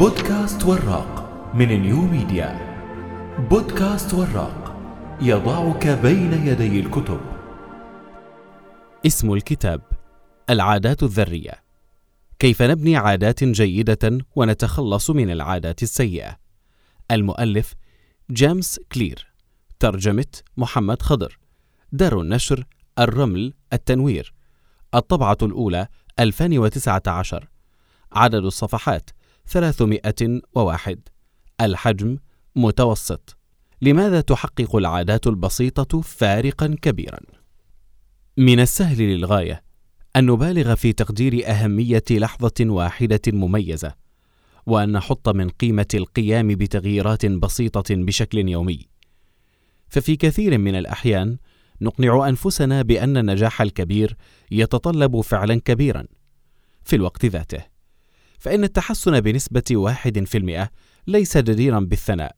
بودكاست وراق من New Media. بودكاست وراق يضعك بين يدي الكتب. اسم الكتاب العادات الذرية. كيف نبني عادات جيدة ونتخلص من العادات السيئة؟ المؤلف جيمس كلير. ترجمة محمد خضر. دار النشر الرمل التنوير. الطبعة الأولى 2019 عدد الصفحات 301 الحجم متوسط لماذا تحقق العادات البسيطة فارقا كبيرا؟ من السهل للغاية أن نبالغ في تقدير أهمية لحظة واحدة مميزة، وأن نحط من قيمة القيام بتغييرات بسيطة بشكل يومي. ففي كثير من الأحيان نقنع أنفسنا بأن النجاح الكبير يتطلب فعلا كبيرا في الوقت ذاته. فإن التحسن بنسبة واحد في المئة ليس جديرا بالثناء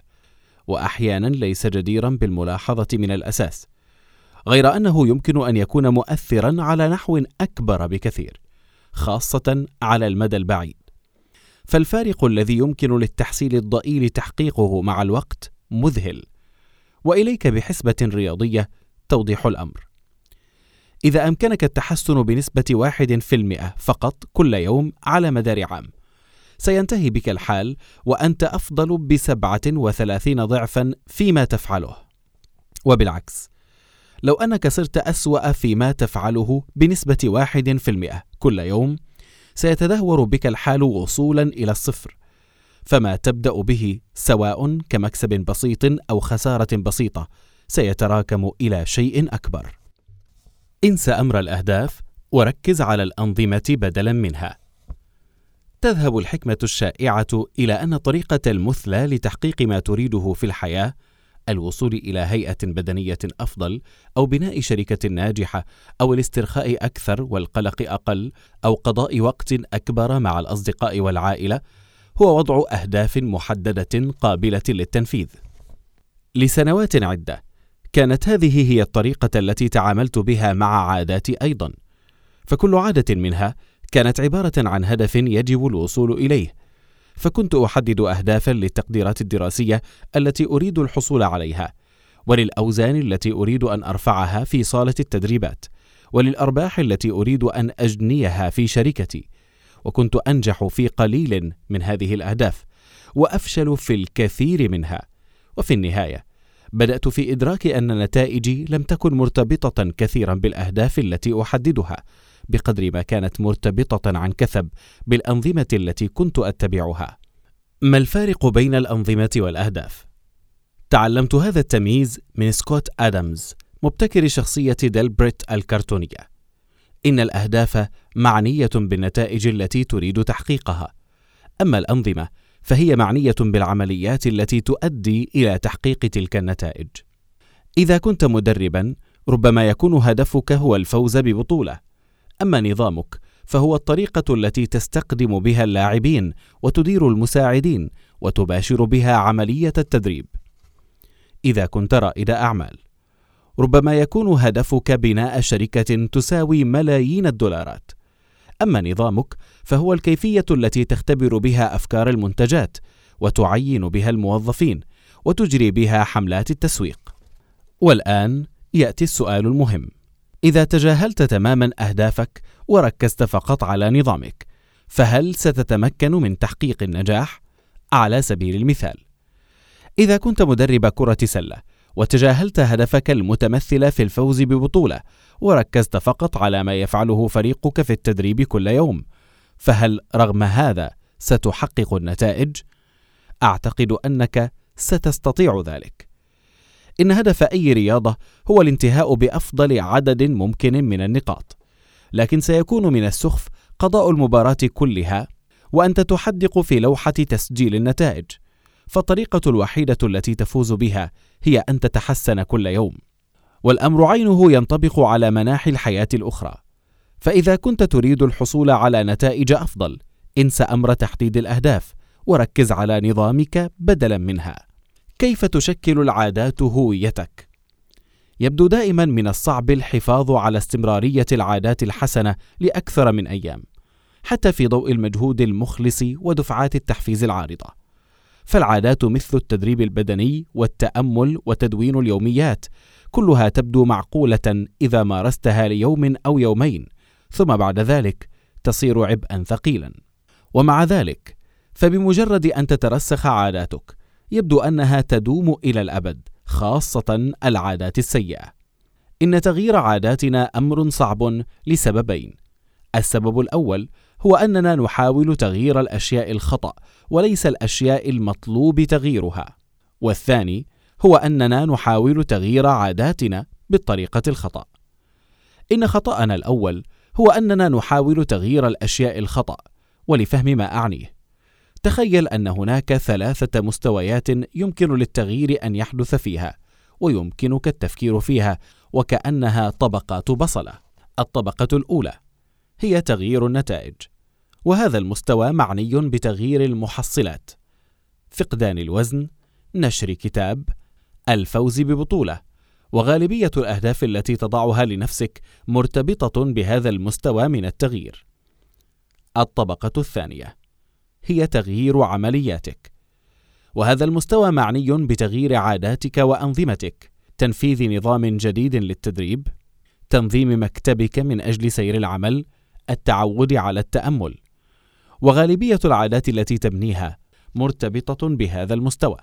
وأحيانا ليس جديرا بالملاحظة من الأساس غير أنه يمكن أن يكون مؤثرا على نحو أكبر بكثير خاصة على المدى البعيد. فالفارق الذي يمكن للتحصيل الضئيل تحقيقه مع الوقت مذهل وإليك بحسبة رياضية توضيح الأمر. إذا أمكنك التحسن بنسبة واحد في المئة فقط كل يوم على مدار عام. سينتهي بك الحال وأنت أفضل بسبعة وثلاثين ضعفا فيما تفعله. وبالعكس لو أنك صرت أسوأ فيما تفعله بنسبة واحد في المئة كل يوم سيتدهور بك الحال وصولا إلى الصفر. فما تبدأ به سواء كمكسب بسيط أو خسارة بسيطة سيتراكم إلى شيء أكبر. انسى أمر الأهداف وركز على الأنظمة بدلا منها. تذهب الحكمة الشائعة إلى أن الطريقة المثلى لتحقيق ما تريده في الحياة الوصول إلى هيئة بدنية أفضل أو بناء شركة ناجحة أو الاسترخاء أكثر والقلق أقل أو قضاء وقت أكبر مع الأصدقاء والعائلة هو وضع أهداف محددة قابلة للتنفيذ. لسنوات عدة كانت هذه هي الطريقة التي تعاملت بها مع عاداتي أيضا. فكل عادة منها كانت عبارة عن هدف يجب الوصول إليه. فكنت أحدد أهدافا للتقديرات الدراسية التي أريد الحصول عليها وللأوزان التي أريد أن أرفعها في صالة التدريبات وللأرباح التي أريد أن أجنيها في شركتي. وكنت أنجح في قليل من هذه الأهداف وأفشل في الكثير منها. وفي النهاية بدأت في إدراك أن نتائجي لم تكن مرتبطة كثيرا بالأهداف التي أحددها بقدر ما كانت مرتبطة عن كثب بالأنظمة التي كنت أتبعها. ما الفارق بين الأنظمة والأهداف؟ تعلمت هذا التمييز من سكوت آدمز مبتكر شخصية ديلبريت الكرتونية. إن الأهداف معنية بالنتائج التي تريد تحقيقها، أما الأنظمة فهي معنية بالعمليات التي تؤدي إلى تحقيق تلك النتائج. إذا كنت مدربا ربما يكون هدفك هو الفوز ببطولة. أما نظامك فهو الطريقة التي تستقدم بها اللاعبين وتدير المساعدين وتباشر بها عملية التدريب. إذا كنت رائد أعمال ربما يكون هدفك بناء شركة تساوي ملايين الدولارات. أما نظامك فهو الكيفية التي تختبر بها أفكار المنتجات وتعين بها الموظفين وتجري بها حملات التسويق. والآن يأتي السؤال المهم. إذا تجاهلت تماما أهدافك وركزت فقط على نظامك فهل ستتمكن من تحقيق النجاح؟ على سبيل المثال. إذا كنت مدرب كرة سلة وتجاهلت هدفك المتمثل في الفوز ببطولة وركزت فقط على ما يفعله فريقك في التدريب كل يوم. فهل رغم هذا ستحقق النتائج؟ أعتقد أنك ستستطيع ذلك. إن هدف أي رياضة هو الانتهاء بأفضل عدد ممكن من النقاط. لكن سيكون من السخف قضاء المباراة كلها وأنت تحدق في لوحة تسجيل النتائج. فالطريقة الوحيدة التي تفوز بها هي أن تتحسن كل يوم. والأمر عينه ينطبق على مناحي الحياة الأخرى. فإذا كنت تريد الحصول على نتائج أفضل انس أمر تحديد الأهداف وركز على نظامك بدلا منها. كيف تشكل العادات هويتك؟ يبدو دائما من الصعب الحفاظ على استمرارية العادات الحسنة لأكثر من أيام حتى في ضوء المجهود المخلص ودفعات التحفيز العارضة. فالعادات مثل التدريب البدني والتأمل وتدوين اليوميات كلها تبدو معقولة إذا مارستها ليوم أو يومين، ثم بعد ذلك تصير عبئا ثقيلا. ومع ذلك فبمجرد أن تترسخ عاداتك يبدو أنها تدوم إلى الأبد، خاصة العادات السيئة. إن تغيير عاداتنا أمر صعب لسببين. السبب الأول هو أننا نحاول تغيير الأشياء الخطأ وليس الأشياء المطلوب تغييرها. والثاني هو أننا نحاول تغيير عاداتنا بالطريقة الخطأ. إن خطأنا الأول هو أننا نحاول تغيير الأشياء الخطأ، ولفهم ما أعنيه. تخيل أن هناك ثلاثة مستويات يمكن للتغيير أن يحدث فيها، ويمكنك التفكير فيها وكأنها طبقات بصلة. الطبقة الأولى هي تغيير النتائج، وهذا المستوى معني بتغيير المحصلات، فقدان الوزن، نشر كتاب، الفوز ببطولة، وغالبية الأهداف التي تضعها لنفسك مرتبطة بهذا المستوى من التغيير. الطبقة الثانية هي تغيير عملياتك، وهذا المستوى معني بتغيير عاداتك وأنظمتك، تنفيذ نظام جديد للتدريب، تنظيم مكتبك من أجل سير العمل، التعود على التأمل، وغالبية العادات التي تبنيها مرتبطة بهذا المستوى.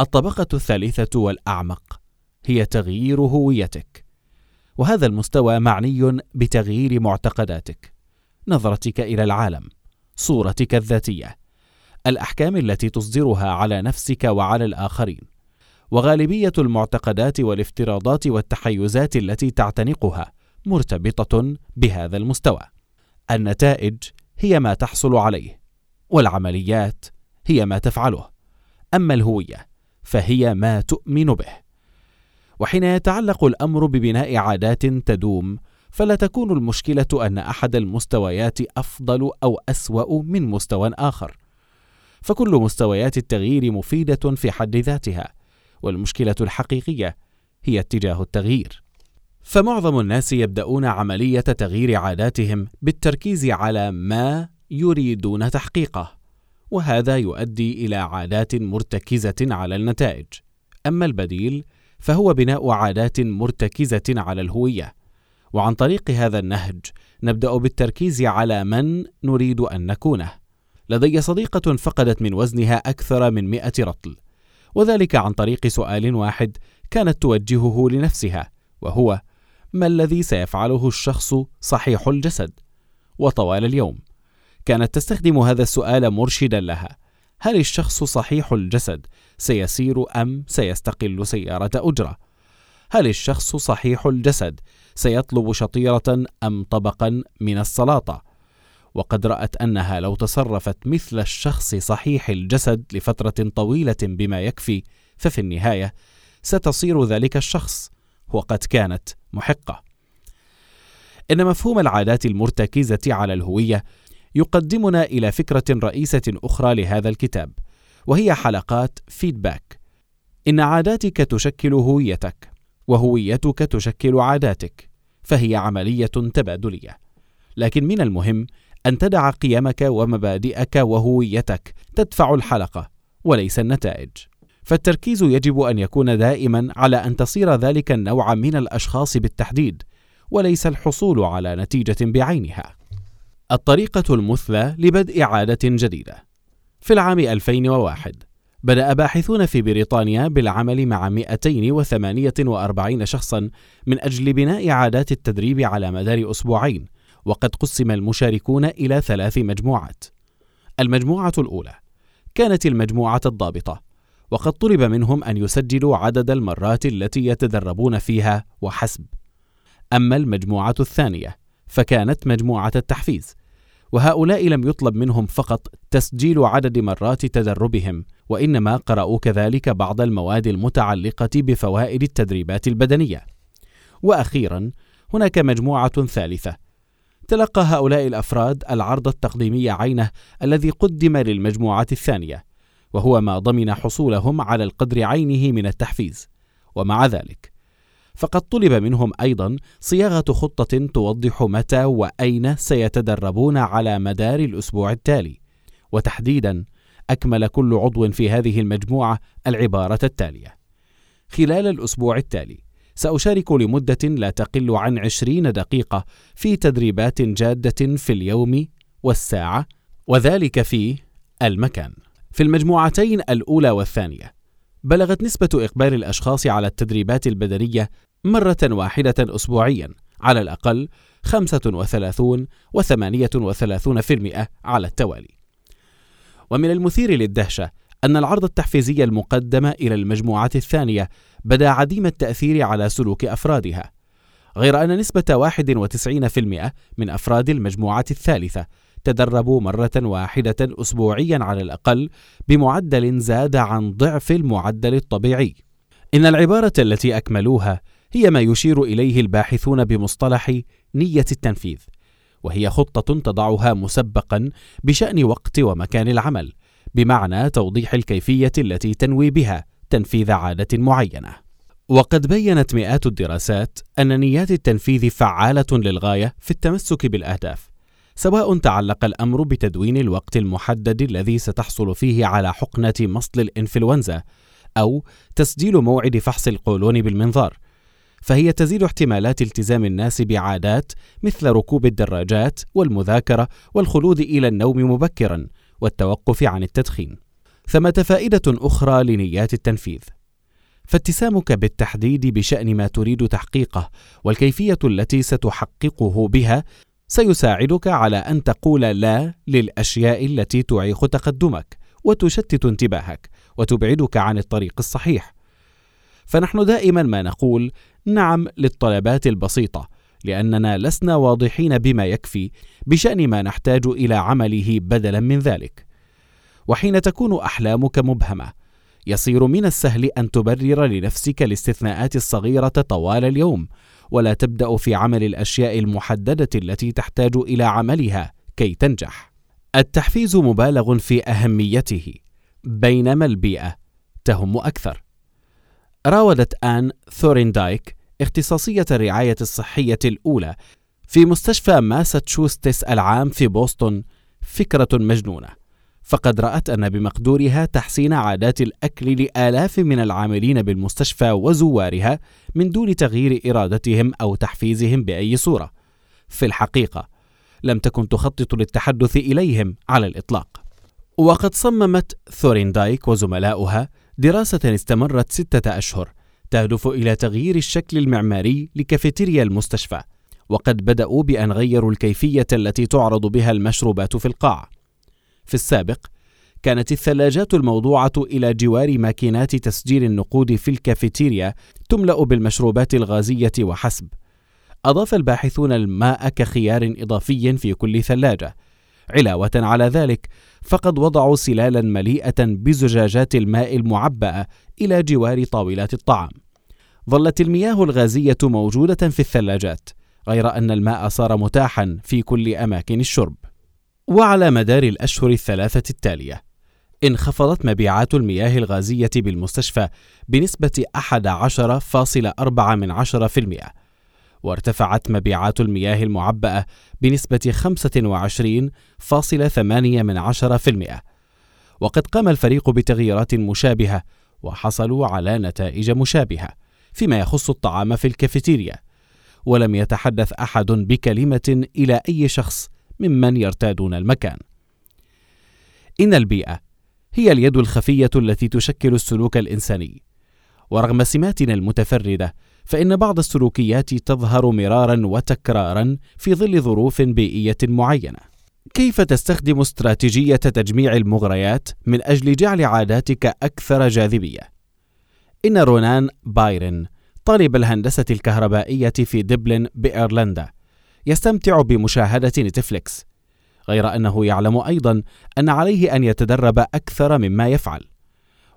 الطبقة الثالثة والأعمق هي تغيير هويتك، وهذا المستوى معني بتغيير معتقداتك، نظرتك إلى العالم، صورتك الذاتية، الأحكام التي تصدرها على نفسك وعلى الآخرين، وغالبية المعتقدات والافتراضات والتحيزات التي تعتنقها مرتبطة بهذا المستوى. النتائج هي ما تحصل عليه، والعمليات هي ما تفعله، أما الهوية فهي ما تؤمن به. وحين يتعلق الأمر ببناء عادات تدوم فلا تكون المشكلة أن أحد المستويات أفضل أو أسوأ من مستوى آخر. فكل مستويات التغيير مفيدة في حد ذاتها والمشكلة الحقيقية هي اتجاه التغيير. فمعظم الناس يبدأون عملية تغيير عاداتهم بالتركيز على ما يريدون تحقيقه وهذا يؤدي إلى عادات مرتكزة على النتائج. أما البديل فهو بناء عادات مرتكزة على الهوية. وعن طريق هذا النهج نبدأ بالتركيز على من نريد أن نكونه. لدي صديقة فقدت من وزنها أكثر من مئة رطل وذلك عن طريق سؤال واحد كانت توجهه لنفسها وهو ما الذي سيفعله الشخص صحيح الجسد؟ وطوال اليوم. كانت تستخدم هذا السؤال مرشدا لها. هل الشخص صحيح الجسد سيسير أم سيستقل سيارة أجرة؟ هل الشخص صحيح الجسد سيطلب شطيرة أم طبقا من السلاطة؟ وقد رأت أنها لو تصرفت مثل الشخص صحيح الجسد لفترة طويلة بما يكفي ففي النهاية ستصير ذلك الشخص وقد كانت محقة. إن مفهوم العادات المرتكزة على الهوية يقدمنا إلى فكرة رئيسة أخرى لهذا الكتاب وهي حلقات فيدباك إن عاداتك تشكل هويتك وهويتك تشكل عاداتك فهي عملية تبادلية. لكن من المهم أن تدع قيمك ومبادئك وهويتك تدفع الحلقة وليس النتائج. فالتركيز يجب أن يكون دائما على أن تصير ذلك النوع من الأشخاص بالتحديد وليس الحصول على نتيجة بعينها. الطريقة المثلى لبدء عادة جديدة. في العام 2001 بدأ باحثون في بريطانيا بالعمل مع 248 شخصا من أجل بناء عادات التدريب على مدار أسبوعين وقد قسم المشاركون إلى ثلاث مجموعات. المجموعة الأولى كانت المجموعة الضابطة. وقد طلب منهم أن يسجلوا عدد المرات التي يتدربون فيها وحسب. أما المجموعة الثانية فكانت مجموعة التحفيز وهؤلاء لم يطلب منهم فقط تسجيل عدد مرات تدربهم وإنما قرأوا كذلك بعض المواد المتعلقة بفوائد التدريبات البدنية. وأخيرا هناك مجموعة ثالثة. تلقى هؤلاء الأفراد العرض التقديمي عينه الذي قدم للمجموعة الثانية. وهو ما ضمن حصولهم على القدر عينه من التحفيز. ومع ذلك فقد طلب منهم أيضا صياغة خطة توضح متى وأين سيتدربون على مدار الأسبوع التالي. وتحديدا أكمل كل عضو في هذه المجموعة العبارة التالية. خلال الأسبوع التالي سأشارك لمدة لا تقل عن عشرين دقيقة في تدريبات جادة في اليوم والساعة وذلك في المكان. في المجموعتين الأولى والثانية بلغت نسبة إقبال الأشخاص على التدريبات البدنية مرة واحدة أسبوعيا على الأقل 35 و 38% على التوالي. ومن المثير للدهشة أن العرض التحفيزي المقدم إلى المجموعة الثانية بدا عديم التأثير على سلوك أفرادها غير أن نسبة 91% من أفراد المجموعة الثالثة تدربوا مرة واحدة أسبوعيا على الأقل بمعدل زاد عن ضعف المعدل الطبيعي. إن العبارة التي أكملوها هي ما يشير إليه الباحثون بمصطلح نية التنفيذ، وهي خطة تضعها مسبقا بشأن وقت ومكان العمل، بمعنى توضيح الكيفية التي تنوي بها تنفيذ عادة معينة. وقد بينت مئات الدراسات أن نيات التنفيذ فعالة للغاية في التمسك بالأهداف، سواء تعلق الأمر بتدوين الوقت المحدد الذي ستحصل فيه على حقنة مصل الإنفلونزا أو تسجيل موعد فحص القولون بالمنظار. فهي تزيد احتمالات التزام الناس بعادات مثل ركوب الدراجات والمذاكرة والخلود إلى النوم مبكرا والتوقف عن التدخين. ثمة فائدة أخرى لنيات التنفيذ؟ فاتسامك بالتحديد بشأن ما تريد تحقيقه والكيفية التي ستحققه بها سيساعدك على أن تقول لا للأشياء التي تعيق تقدمك وتشتت انتباهك وتبعدك عن الطريق الصحيح. فنحن دائما ما نقول نعم للطلبات البسيطة لأننا لسنا واضحين بما يكفي بشأن ما نحتاج إلى عمله بدلا من ذلك. وحين تكون أحلامك مبهمة يصير من السهل أن تبرر لنفسك الاستثناءات الصغيرة طوال اليوم ولا تبدأ في عمل الأشياء المحددة التي تحتاج إلى عملها كي تنجح. التحفيز مبالغ في أهميته بينما البيئة تهم أكثر. راودت آن ثوريندايك اختصاصية الرعاية الصحية الأولى في مستشفى ماساتشوستس العام في بوسطن فكرة مجنونة. فقد رأت أن بمقدورها تحسين عادات الأكل لآلاف من العاملين بالمستشفى وزوارها من دون تغيير إرادتهم أو تحفيزهم بأي صورة. في الحقيقة، لم تكن تخطط للتحدث إليهم على الإطلاق. وقد صممت ثوريندايك وزملاؤها دراسة استمرت ستة أشهر تهدف إلى تغيير الشكل المعماري لكافيتيريا المستشفى، وقد بدأوا بأن غيروا الكيفية التي تعرض بها المشروبات في القاعة. في السابق كانت الثلاجات الموضوعة إلى جوار ماكينات تسجيل النقود في الكافيتيريا تملأ بالمشروبات الغازية وحسب. أضاف الباحثون الماء كخيار إضافي في كل ثلاجة. علاوة على ذلك، فقد وضعوا سلالا مليئة بزجاجات الماء المعبأة إلى جوار طاولات الطعام. ظلت المياه الغازية موجودة في الثلاجات، غير أن الماء صار متاحا في كل أماكن الشرب. وعلى مدار الأشهر الثلاثة التالية. انخفضت مبيعات المياه الغازية بالمستشفى بنسبة 11.4% وارتفعت مبيعات المياه المعبأة بنسبة 25.8% وقد قام الفريق بتغييرات مشابهة وحصلوا على نتائج مشابهة فيما يخص الطعام في الكافيتيريا ولم يتحدث أحد بكلمة إلى أي شخص ممن يرتادون المكان. إن البيئة هي اليد الخفية التي تشكل السلوك الإنساني. ورغم سماتنا المتفردة فإن بعض السلوكيات تظهر مرارا وتكرارا في ظل ظروف بيئية معينة. كيف تستخدم استراتيجية تجميع المغريات من أجل جعل عاداتك أكثر جاذبية؟ إن رونان بايرن طالب الهندسة الكهربائية في دبلن بإيرلندا يستمتع بمشاهدة نتفليكس غير أنه يعلم أيضا أن عليه أن يتدرب أكثر مما يفعل.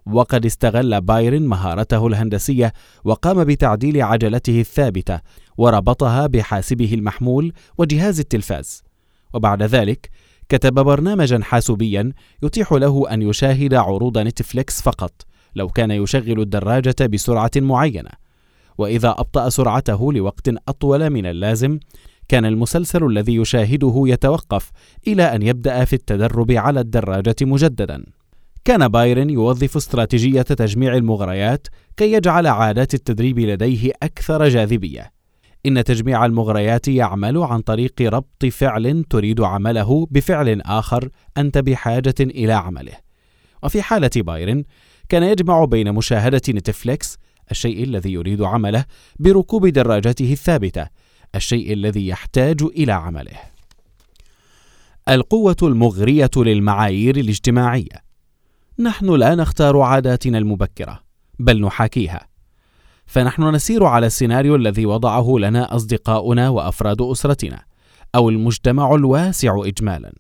وقد استغل بايرن مهارته الهندسية وقام بتعديل عجلته الثابتة وربطها بحاسبه المحمول وجهاز التلفاز. وبعد ذلك كتب برنامجا حاسوبيا يتيح له أن يشاهد عروض نتفليكس فقط لو كان يشغل الدراجة بسرعة معينة. وإذا أبطأ سرعته لوقت أطول من اللازم كان المسلسل الذي يشاهده يتوقف إلى أن يبدأ في التدرب على الدراجة مجددا. كان بايرن يوظف استراتيجية تجميع المغريات كي يجعل عادات التدريب لديه أكثر جاذبية. إن تجميع المغريات يعمل عن طريق ربط فعل تريد عمله بفعل آخر أنت بحاجة إلى عمله. وفي حالة بايرن كان يجمع بين مشاهدة نتفليكس الشيء الذي يريد عمله بركوب دراجته الثابتة الشيء الذي يحتاج إلى عمله. القوة المغرية للمعايير الاجتماعية. نحن لا نختار عاداتنا المبكرة بل نحاكيها. فنحن نسير على السيناريو الذي وضعه لنا أصدقاؤنا وأفراد أسرتنا أو المجتمع الواسع إجمالا.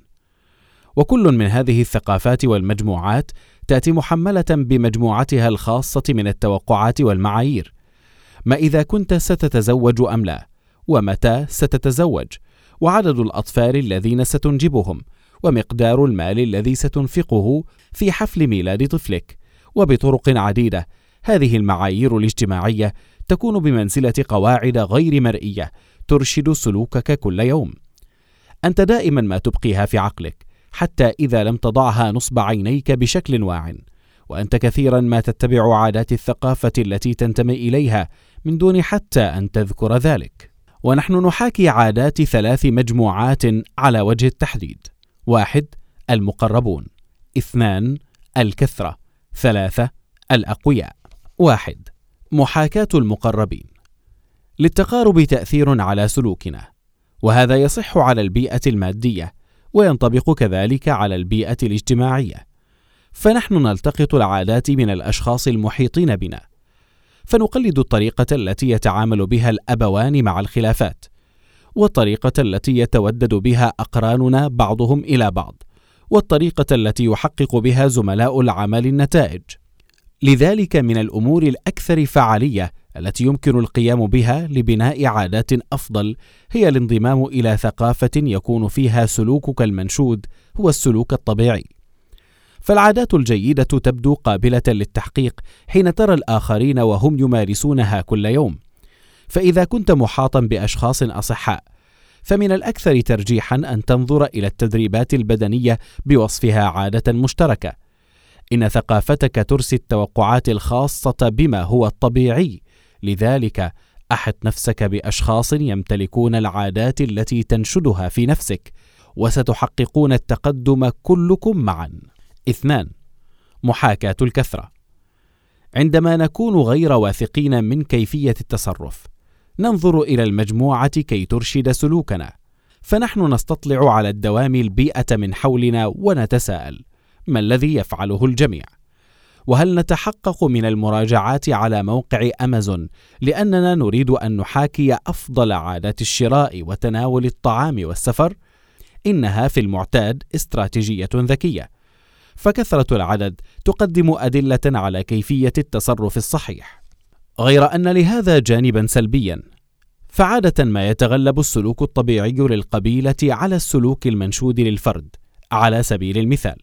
وكل من هذه الثقافات والمجموعات تأتي محملة بمجموعتها الخاصة من التوقعات والمعايير. ما إذا كنت ستتزوج أم لا؟ ومتى ستتزوج. وعدد الأطفال الذين ستنجبهم. ومقدار المال الذي ستنفقه في حفل ميلاد طفلك. وبطرق عديدة. هذه المعايير الاجتماعية تكون بمنزلة قواعد غير مرئية ترشد سلوكك كل يوم. أنت دائما ما تبقيها في عقلك حتى إذا لم تضعها نصب عينيك بشكل واع. وأنت كثيرا ما تتبع عادات الثقافة التي تنتمي إليها من دون حتى أن تذكر ذلك. ونحن نحاكي عادات ثلاث مجموعات على وجه التحديد. واحد المقربون. اثنان الكثرة. ثلاثة الأقوياء. واحد محاكاة المقربين. للتقارب تأثير على سلوكنا وهذا يصح على البيئة المادية وينطبق كذلك على البيئة الاجتماعية. فنحن نلتقط العادات من الأشخاص المحيطين بنا فنقلد الطريقة التي يتعامل بها الأبوان مع الخلافات والطريقة التي يتودد بها أقراننا بعضهم إلى بعض والطريقة التي يحقق بها زملاء العمل النتائج. لذلك من الأمور الأكثر فعالية التي يمكن القيام بها لبناء عادات أفضل هي الانضمام إلى ثقافة يكون فيها سلوكك المنشود هو السلوك الطبيعي. فالعادات الجيدة تبدو قابلة للتحقيق حين ترى الآخرين وهم يمارسونها كل يوم. فإذا كنت محاطا بأشخاص أصحاء فمن الأكثر ترجيحا أن تنظر إلى التدريبات البدنية بوصفها عادة مشتركة. إن ثقافتك ترسي التوقعات الخاصة بما هو الطبيعي. لذلك أحط نفسك بأشخاص يمتلكون العادات التي تنشدها في نفسك وستحققون التقدم كلكم معا. اثنان محاكاة الكثرة. عندما نكون غير واثقين من كيفية التصرف ننظر إلى المجموعة كي ترشد سلوكنا فنحن نستطلع على الدوام البيئة من حولنا ونتساءل ما الذي يفعله الجميع؟ وهل نتحقق من المراجعات على موقع أمازون لأننا نريد أن نحاكي أفضل عادات الشراء وتناول الطعام والسفر؟ إنها في المعتاد استراتيجية ذكية. فكثرة العدد تقدم أدلة على كيفية التصرف الصحيح. غير أن لهذا جانبا سلبيا فعادة ما يتغلب السلوك الطبيعي للقبيلة على السلوك المنشود للفرد على سبيل المثال.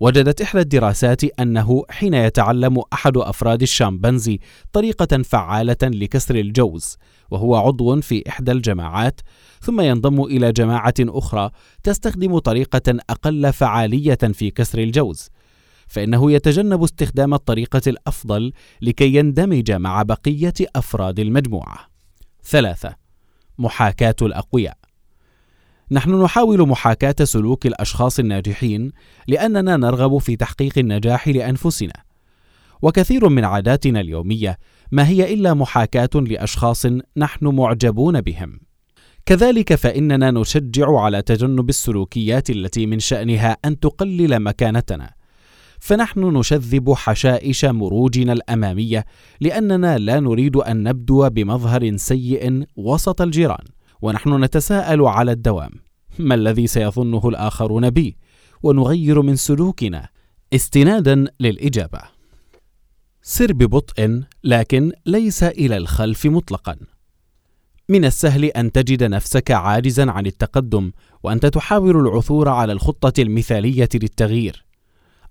وجدت إحدى الدراسات أنه حين يتعلم أحد أفراد الشامبانزي طريقة فعالة لكسر الجوز وهو عضو في إحدى الجماعات ثم ينضم إلى جماعة أخرى تستخدم طريقة أقل فعالية في كسر الجوز فإنه يتجنب استخدام الطريقة الأفضل لكي يندمج مع بقية أفراد المجموعة. ثلاثة محاكاة الأقوياء نحن نحاول محاكاة سلوك الأشخاص الناجحين لأننا نرغب في تحقيق النجاح لأنفسنا. وكثير من عاداتنا اليومية ما هي إلا محاكاة لأشخاص نحن معجبون بهم. كذلك فإننا نشجع على تجنب السلوكيات التي من شأنها أن تقلل مكانتنا. فنحن نشذب حشائش مروجنا الأمامية لأننا لا نريد أن نبدو بمظهر سيء وسط الجيران. ونحن نتساءل على الدوام. ما الذي سيظنه الآخرون بي؟ ونغير من سلوكنا. استنادا للإجابة. سر ببطء لكن ليس إلى الخلف مطلقا. من السهل أن تجد نفسك عاجزا عن التقدم وأنت تحاول العثور على الخطة المثالية للتغيير.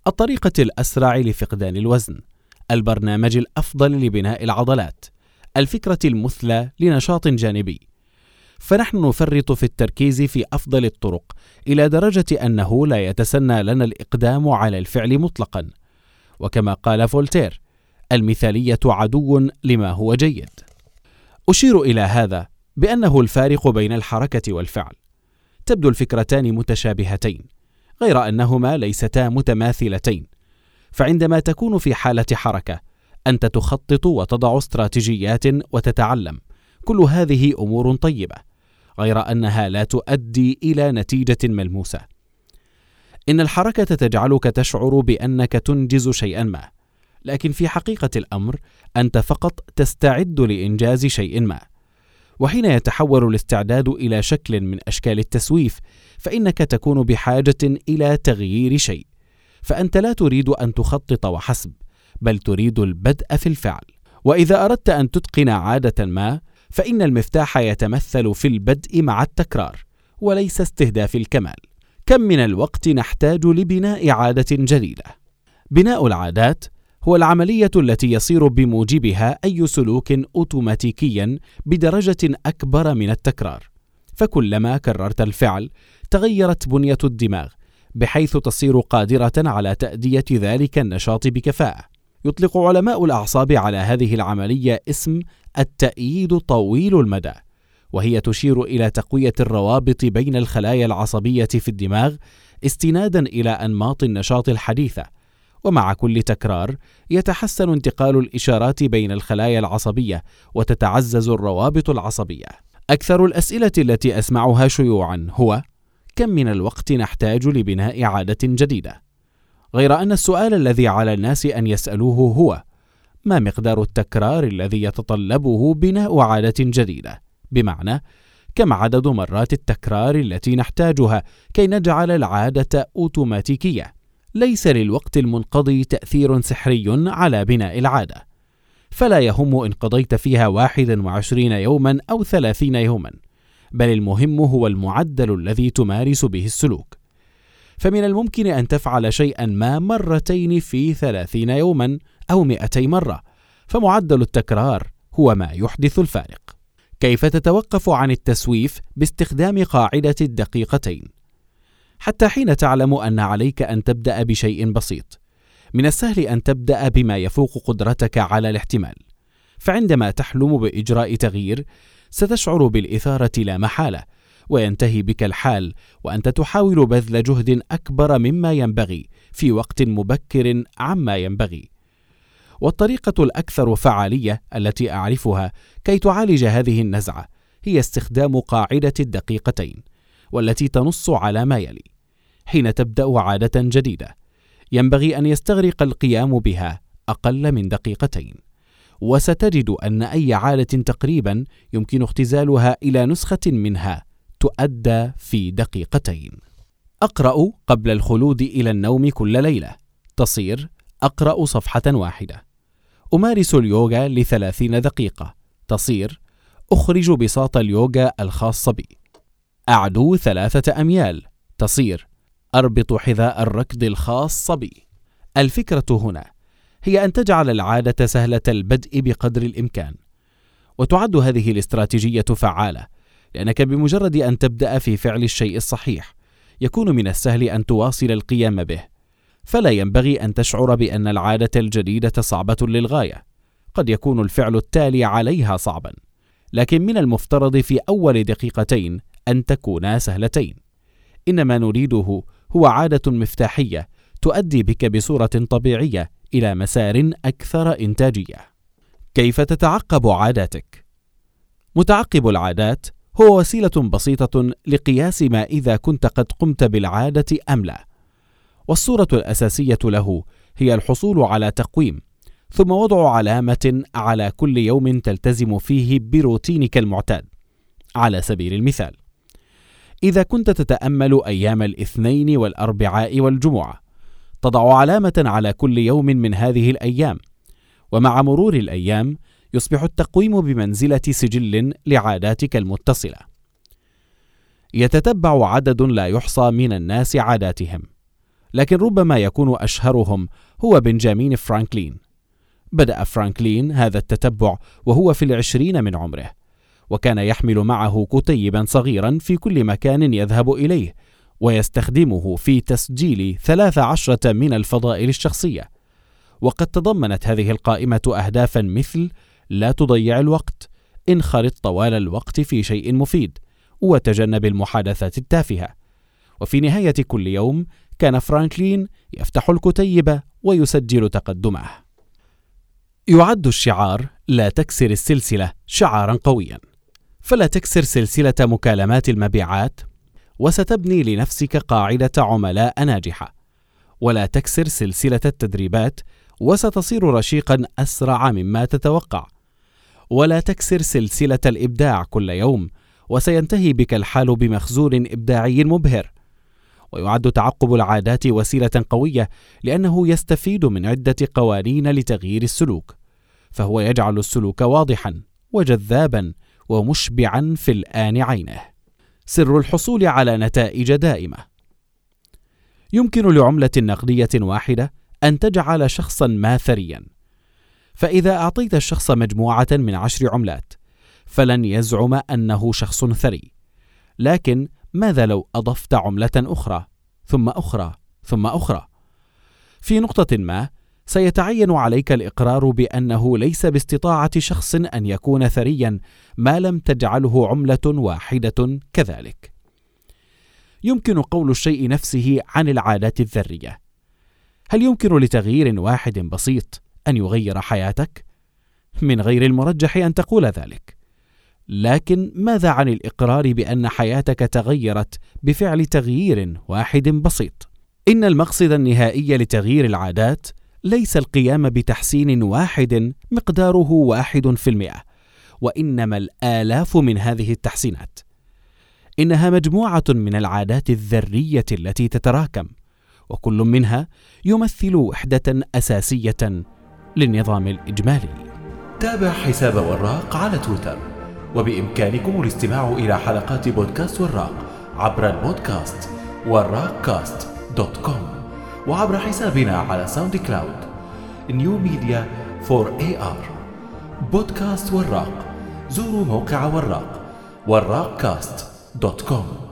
الطريقة الأسرع لفقدان الوزن. البرنامج الأفضل لبناء العضلات. الفكرة المثلى لنشاط جانبي. فنحن نفرط في التركيز في أفضل الطرق إلى درجة أنه لا يتسنى لنا الإقدام على الفعل مطلقا. وكما قال فولتير المثالية عدو لما هو جيد. أشير إلى هذا بأنه الفارق بين الحركة والفعل. تبدو الفكرتان متشابهتين غير أنهما ليستا متماثلتين. فعندما تكون في حالة حركة أنت تخطط وتضع استراتيجيات وتتعلم. كل هذه أمور طيبة. غير أنها لا تؤدي إلى نتيجة ملموسة. إن الحركة تجعلك تشعر بأنك تنجز شيئا ما لكن في حقيقة الأمر أنت فقط تستعد لإنجاز شيء ما. وحين يتحول الاستعداد إلى شكل من أشكال التسويف فإنك تكون بحاجة إلى تغيير شيء. فأنت لا تريد أن تخطط وحسب بل تريد البدء في الفعل. وإذا أردت أن تتقن عادة ما فإن المفتاح يتمثل في البدء مع التكرار وليس استهداف الكمال. كم من الوقت نحتاج لبناء عادة جديدة. بناء العادات هو العملية التي يصير بموجبها أي سلوك اوتوماتيكيا بدرجة أكبر من التكرار. فكلما كررت الفعل تغيرت بنية الدماغ بحيث تصير قادرة على تأدية ذلك النشاط بكفاءة. يطلق علماء الأعصاب على هذه العملية اسم التأييد طويل المدى وهي تشير إلى تقوية الروابط بين الخلايا العصبية في الدماغ استنادا إلى أنماط النشاط الحديثة ومع كل تكرار يتحسن انتقال الإشارات بين الخلايا العصبية وتتعزز الروابط العصبية أكثر الأسئلة التي أسمعها شيوعا هو كم من الوقت نحتاج لبناء عادة جديدة؟ غير أن السؤال الذي على الناس أن يسألوه هو ما مقدار التكرار الذي يتطلبه بناء عادة جديدة بمعنى كم عدد مرات التكرار التي نحتاجها كي نجعل العادة أوتوماتيكية ليس للوقت المنقضي تأثير سحري على بناء العادة. فلا يهم إن قضيت فيها واحدا وعشرين يوما أو ثلاثين يوما بل المهم هو المعدل الذي تمارس به السلوك. فمن الممكن أن تفعل شيئا ما مرتين في ثلاثين يوما أو مئتي مرة فمعدل التكرار هو ما يحدث الفارق. كيف تتوقف عن التسويف باستخدام قاعدة الدقيقتين؟ حتى حين تعلم أن عليك أن تبدأ بشيء بسيط من السهل أن تبدأ بما يفوق قدرتك على الاحتمال. فعندما تحلم بإجراء تغيير ستشعر بالإثارة لا محالة وينتهي بك الحال وأنت تحاول بذل جهد أكبر مما ينبغي في وقت مبكر عما ينبغي. والطريقة الأكثر فعالية التي أعرفها كي تعالج هذه النزعة هي استخدام قاعدة الدقيقتين والتي تنص على ما يلي. حين تبدأ عادة جديدة ينبغي أن يستغرق القيام بها أقل من دقيقتين. وستجد أن أي عادة تقريبا يمكن اختزالها إلى نسخة منها تؤدى في دقيقتين. أقرأ قبل الخلود إلى النوم كل ليلة. تصير أقرأ صفحة واحدة. أمارس اليوغا لثلاثين دقيقة. تصير أخرج بساط اليوغا الخاص بي. أعدو ثلاثة أميال. تصير أربط حذاء الركض الخاص بي. الفكرة هنا هي أن تجعل العادة سهلة البدء بقدر الإمكان. وتعد هذه الاستراتيجية فعالة لأنك بمجرد أن تبدأ في فعل الشيء الصحيح يكون من السهل أن تواصل القيام به. فلا ينبغي أن تشعر بأن العادة الجديدة صعبة للغاية. قد يكون الفعل التالي عليها صعبا. لكن من المفترض في أول دقيقتين أن تكونا سهلتين. إنما نريده هو عادة مفتاحية تؤدي بك بصورة طبيعية إلى مسار أكثر إنتاجية. كيف تتعقب عاداتك؟ متعقب العادات هو وسيلة بسيطة لقياس ما إذا كنت قد قمت بالعادة أم لا. والصورة الأساسية له هي الحصول على تقويم ثم وضع علامة على كل يوم تلتزم فيه بروتينك المعتاد على سبيل المثال. إذا كنت تتأمل أيام الاثنين والأربعاء والجمعة تضع علامة على كل يوم من هذه الأيام ومع مرور الأيام يصبح التقويم بمنزلة سجل لعاداتك المتصلة. يتتبع عدد لا يحصى من الناس عاداتهم. لكن ربما يكون أشهرهم هو بنجامين فرانكلين. بدأ فرانكلين هذا التتبع وهو في العشرين من عمره وكان يحمل معه كتيبا صغيرا في كل مكان يذهب إليه ويستخدمه في تسجيل ثلاث عشرة من الفضائل الشخصية. وقد تضمنت هذه القائمة أهدافا مثل لا تضيع الوقت انخرط طوال الوقت في شيء مفيد وتجنب المحادثات التافهة. وفي نهاية كل يوم كان فرانكلين يفتح الكتيب ويسجل تقدمه. يعد الشعار لا تكسر السلسلة شعارا قويا. فلا تكسر سلسلة مكالمات المبيعات وستبني لنفسك قاعدة عملاء ناجحة. ولا تكسر سلسلة التدريبات وستصير رشيقا أسرع مما تتوقع. ولا تكسر سلسلة الإبداع كل يوم وسينتهي بك الحال بمخزون إبداعي مبهر. ويعد تعقب العادات وسيلة قوية لأنه يستفيد من عدة قوانين لتغيير السلوك فهو يجعل السلوك واضحا وجذابا ومشبعا في الآن عينه. سر الحصول على نتائج دائمة. يمكن لعملة نقدية واحدة أن تجعل شخصا ما ثريا فإذا أعطيت الشخص مجموعة من عشر عملات فلن يزعم أنه شخص ثري. لكن ماذا لو أضفت عملة أخرى؟ ثم أخرى ثم أخرى. في نقطة ما سيتعين عليك الإقرار بأنه ليس باستطاعة شخص أن يكون ثريا ما لم تجعله عملة واحدة كذلك. يمكن قول الشيء نفسه عن العادات الذرية. هل يمكن لتغيير واحد بسيط أن يغير حياتك؟ من غير المرجح أن تقول ذلك. لكن ماذا عن الإقرار بأن حياتك تغيرت بفعل تغيير واحد بسيط؟ إن المقصد النهائي لتغيير العادات ليس القيام بتحسين واحد مقداره واحد في المئة وإنما الآلاف من هذه التحسينات. إنها مجموعة من العادات الذرية التي تتراكم وكل منها يمثل وحدة أساسية للنظام الإجمالي. تابع حساب وراق على تويتر. وبإمكانكم الاستماع إلى حلقات بودكاست وراق عبر البودكاست وراق cast dot com وعبر حسابنا على SoundCloud New Media for AR بودكاست وراق زوروا موقع وراق وراق cast dot com